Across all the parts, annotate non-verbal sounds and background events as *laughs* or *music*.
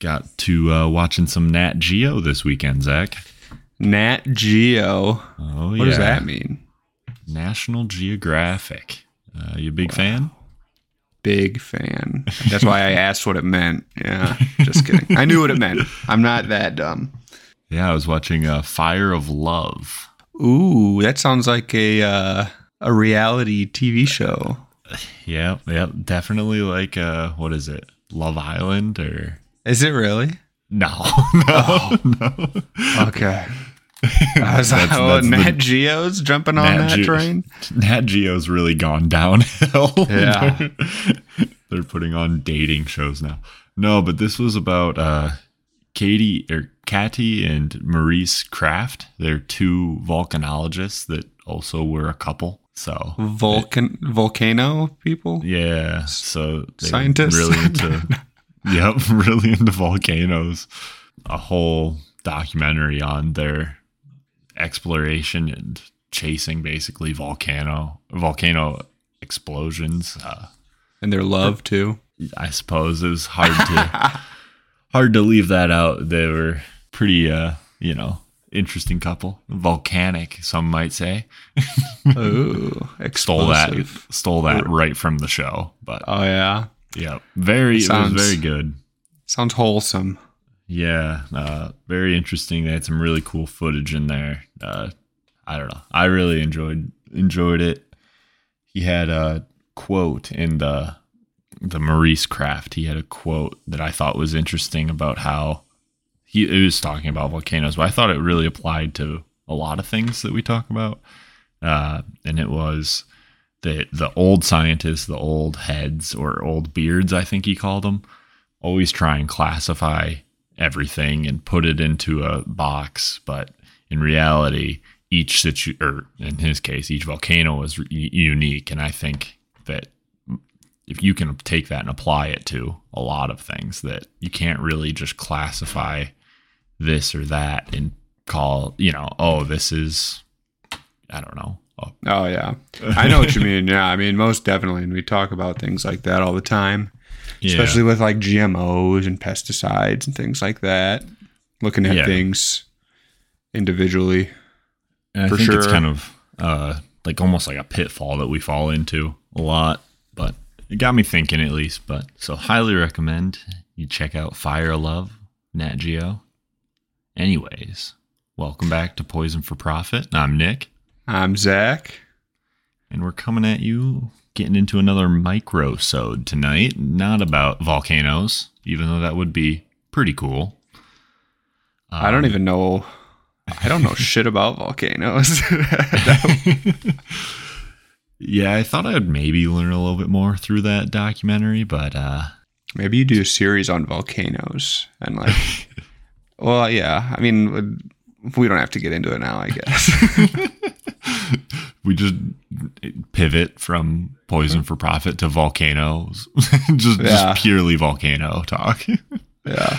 got to uh, watching some Nat Geo this weekend, Zach. Nat Geo. Oh, What yeah. does that mean? National Geographic. Uh, you a big fan? Big fan. That's why I asked what it meant. Yeah, just kidding. I knew what it meant. I'm not that dumb. Yeah, I was watching uh, Fire of Love. Ooh, that sounds like a uh, a reality TV show. Yeah, yeah, definitely like uh, what is it? Love Island or Is it really? no, *laughs* no, no. Okay. I was like, oh, that's the- Nat Geo's jumping on Nat that Geo- train. Nat Geo's really gone downhill. *laughs* Yeah. They're putting on dating shows now. No, but this was about uh Katie or Catty and Maurice Krafft. They're two volcanologists that also were a couple. So Vulcan volcano people. yeah, so they're Scientists? really into *laughs* yep, *laughs* really into volcanoes. A whole documentary on their exploration and chasing basically volcano volcano explosions. Uh, And their love too. I suppose it was hard to *laughs* hard to leave that out. They were pretty, uh, you know, interesting couple, volcanic, some might say. *laughs* Ooh, Stole that, stole that right from the show. But Oh yeah, yeah, very, Sounds- it was very good. sounds wholesome. Yeah, uh, very interesting. They had some really cool footage in there. Uh, I don't know. I really enjoyed enjoyed it. He had a quote in the the Maurice Krafft. He had a quote that I thought was interesting about how he, he was talking about volcanoes, but I thought it really applied to a lot of things that we talk about. Uh, and it was the the old scientists, the old heads or old beards, I think he called them, always try and classify everything and put it into a box, but in reality, each situ or in his case, each volcano is unique, and I think that if you can take that and apply it to a lot of things, that you can't really just classify this or that and call you know, oh, this is I don't know. Oh, Oh yeah, I know what you mean. Yeah, I mean most definitely, and we talk about things like that all the time, yeah. especially with like GMOs and pesticides and things like that. Looking at Yeah. things individually. And I For think it's kind of uh, like almost like a pitfall that we fall into a lot, but it got me thinking at least. But so highly recommend you check out Fire Love, Nat Geo. Anyways, welcome back to Poisoned for Profit. I'm Nic, I'm Zach. and we're coming at you getting into another micro-sode tonight. Not about volcanoes, even though that would be pretty cool. I don't Um, even know. I don't know *laughs* shit about volcanoes. *laughs* Yeah, I thought I would maybe learn a little bit more through that documentary, but uh, Maybe you do a series on volcanoes and like. *laughs* well, yeah. I mean, we don't have to get into it now. I guess. *laughs* we just pivot from poisoned for profit to volcanoes *laughs* just, Yeah. just purely volcano talk *laughs* yeah.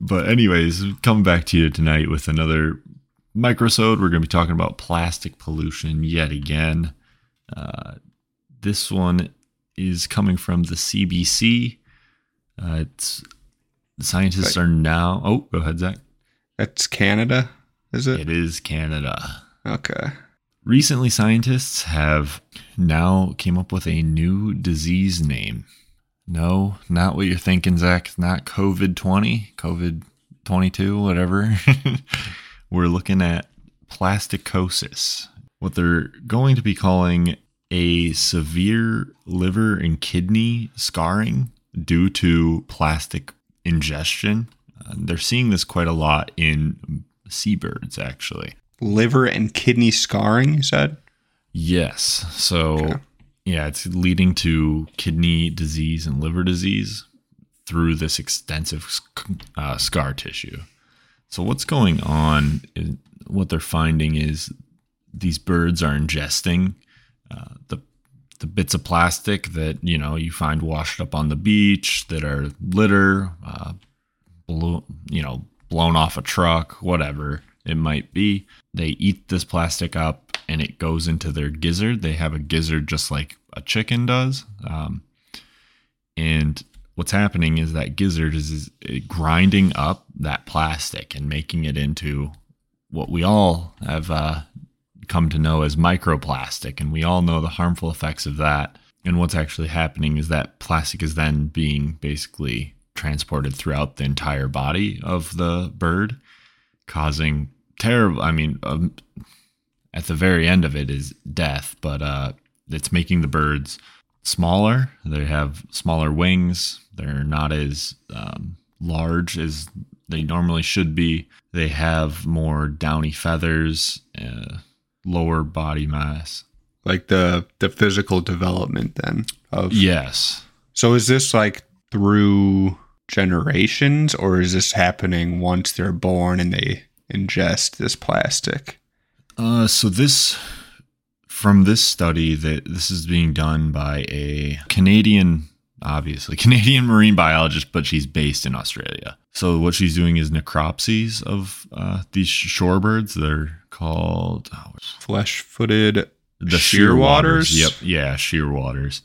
but anyways coming back to you tonight with another microsode we're going to be talking about plastic pollution yet again uh, this one is coming from the cbc uh, it's scientists Right. are now oh go ahead zach That's Canada, is it? it is canada Okay. Recently, scientists have now came up with a new disease name. No, not what you're thinking, Zach. Not COVID 20, COVID 22, whatever. *laughs* We're looking at plasticosis, what they're going to be calling a severe liver and kidney scarring due to plastic ingestion. Uh, they're seeing this quite a lot in seabirds, actually. Liver and kidney scarring, you said? Yes. So, Okay. yeah, it's leading to kidney disease and liver disease through this extensive uh, scar tissue. So, what's going on? Is, what they're finding is these birds are ingesting uh, the the bits of plastic that you know you find washed up on the beach that are litter, uh, blew, you know, blown off a truck, whatever it might be. They eat this plastic up and it goes into their gizzard. They have a gizzard just like a chicken does. Um, and what's happening is that gizzard is, is grinding up that plastic and making it into what we all have uh, come to know as microplastic, and we all know the harmful effects of that. And what's actually happening is that plastic is then being basically transported throughout the entire body of the bird, causing terrible. I mean, um, at the very end of it is death, but uh, it's making the birds smaller. They have smaller wings. They're not as um, large as they normally should be. They have more downy feathers, uh, lower body mass. Like the the physical development then of Yes. So is this like through generations or is this happening once they're born and they ingest this plastic? Uh, so this from this study that this is being done by a Canadian, obviously *laughs* Canadian marine biologist, but she's based in Australia. So what she's doing is necropsies of uh, these shorebirds. They're called oh, Flesh-footed the shearwaters. Yep, yeah, shearwaters.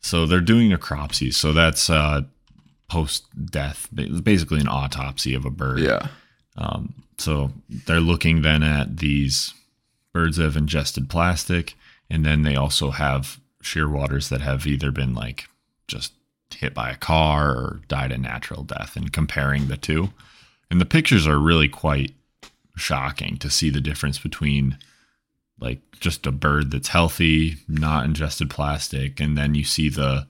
So they're doing necropsies. So that's uh, post death, basically an autopsy of a bird. Yeah. Um, so they're looking then at these birds that have ingested plastic, and then they also have shearwaters that have either been like just hit by a car or died a natural death, and comparing the two. And the pictures are really quite shocking to see the difference between like just a bird that's healthy, not ingested plastic, and then you see the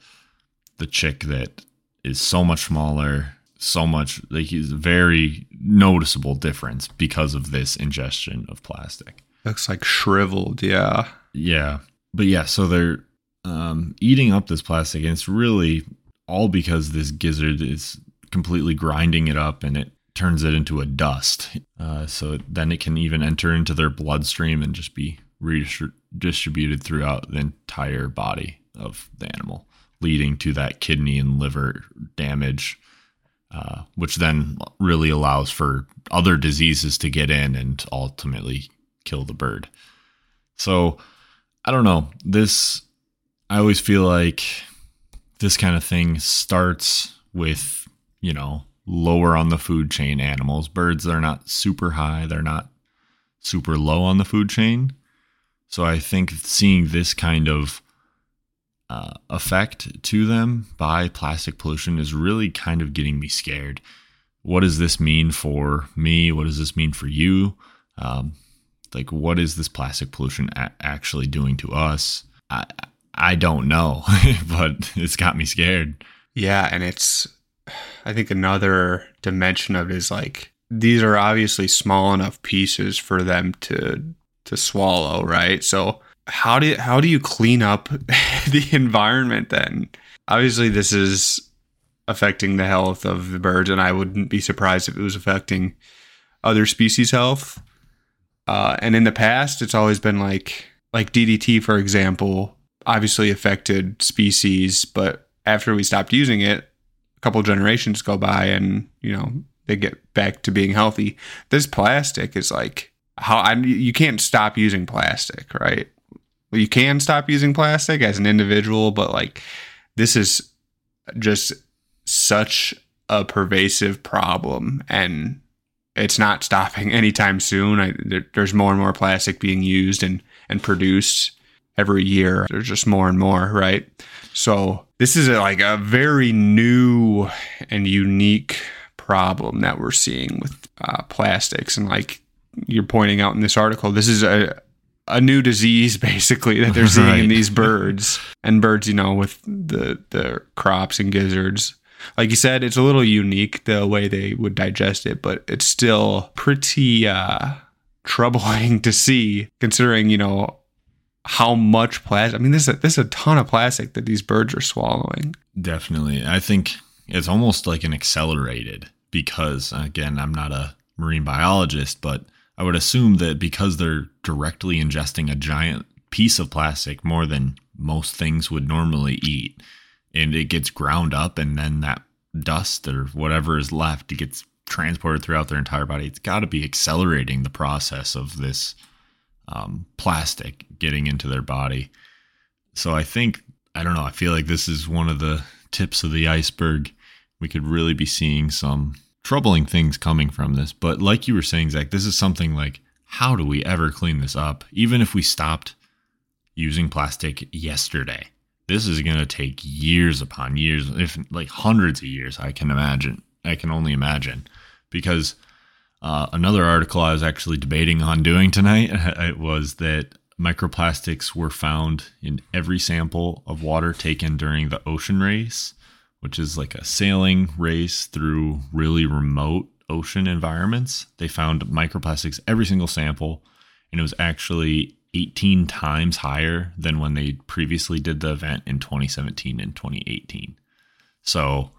the chick that is so much smaller, so much like he's a very noticeable difference because of this ingestion of plastic. Looks like shriveled, yeah. Yeah. But yeah, so they're um, eating up this plastic, and it's really all because this gizzard is completely grinding it up and it turns it into a dust. Uh, so then it can even enter into their bloodstream and just be redistributed throughout the entire body of the animal, leading to that kidney and liver damage, uh, which then really allows for other diseases to get in and ultimately kill the bird. So I don't know. This, I always feel like this kind of thing starts with, you know, lower on the food chain animals. Birds, they're not super high, they're not super low on the food chain. So I think seeing this kind of uh, effect to them by plastic pollution is really kind of getting me scared. What does this mean for me? What does this mean for you? Um, like, what is this plastic pollution a- actually doing to us? I I don't know, *laughs* but it's got me scared. Yeah, and it's I think another dimension of it is like these are obviously small enough pieces for them to to swallow, right? So how do you, how do you clean up *laughs* the environment then? Obviously, this is affecting the health of the birds, and I wouldn't be surprised if it was affecting other species' health. Uh, and in the past, it's always been like like DDT, for example, obviously affected species, but after we stopped using it, a couple generations go by, and you know they get back to being healthy. This plastic is like how I you can't stop using plastic, right? You can stop using plastic as an individual, but like this is just such a pervasive problem and it's not stopping *laughs* anytime soon. I, there, there's more and more plastic being used and and produced every year. There's just more and more, right? So this is a, like a very new and unique problem that we're seeing with uh, plastics and like you're pointing out in this article, this is a a new disease *laughs* basically that they're seeing right. in these birds and birds, you know, with the the crops and gizzards. Like you said, it's a little unique the way they would digest it, but it's still pretty uh, troubling *laughs* to see, considering you know how much plastic. I mean, this is a, this is a ton of plastic that these birds are swallowing. Definitely, I think it's almost like an accelerated because again, I'm not a marine biologist, but I would assume that because they're directly ingesting a giant piece of plastic more than most things would normally eat, and it gets ground up, and then that dust or whatever is left, it gets transported throughout their entire body. It's got to be accelerating the process of this um, plastic getting into their body. So I think I don't know. I feel like this is one of the tips of the iceberg. We could really be seeing some troubling things coming from this. But like you were saying, Zach, this is something like how do we ever clean this up? Even if we stopped using plastic yesterday, this is going to take years upon years, if like hundreds of years, I can imagine. I can only imagine. Because uh, another article I was actually debating on doing tonight *laughs* it was that microplastics were found in every sample of water taken during the ocean race, which is like a sailing race through really remote ocean environments. They found microplastics every single sample, and it was actually 18 times higher than when they previously did the event in 2017 and 2018. So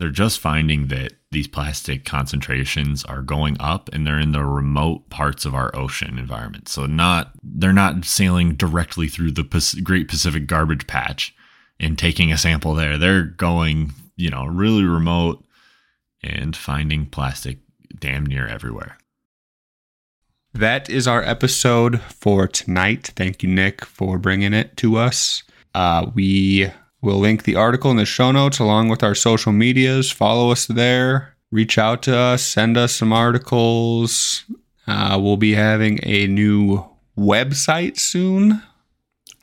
they're just finding that these plastic concentrations are going up and they're in the remote parts of our ocean environment. So not they're not sailing directly through the Great Pacific Garbage Patch and taking a sample there. They're going, you know, really remote and finding plastic damn near everywhere. That is our episode for tonight. Thank you, Nic, for bringing it to us. Uh, we will link the article in the show notes along with our social medias. Follow us there. Reach out to us. Send us some articles. Uh, we'll be having a new website soon,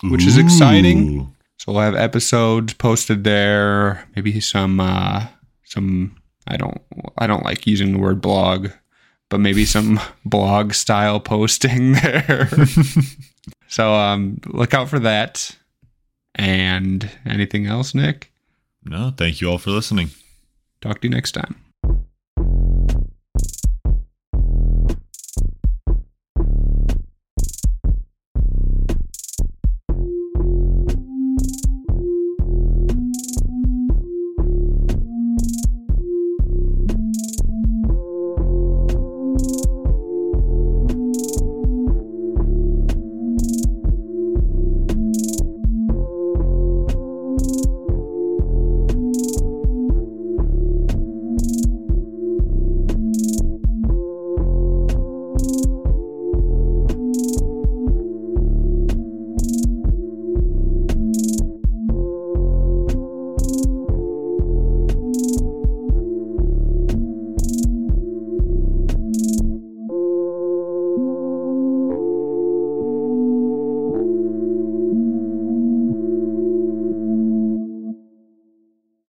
which Ooh. is exciting. So we'll have episodes posted there. Maybe some uh, some I don't I don't like using the word blog, but maybe some *laughs* blog style posting *laughs* there. *laughs* so um, look out for that. And anything else, Nic? No, thank you all for listening. Talk to you next time.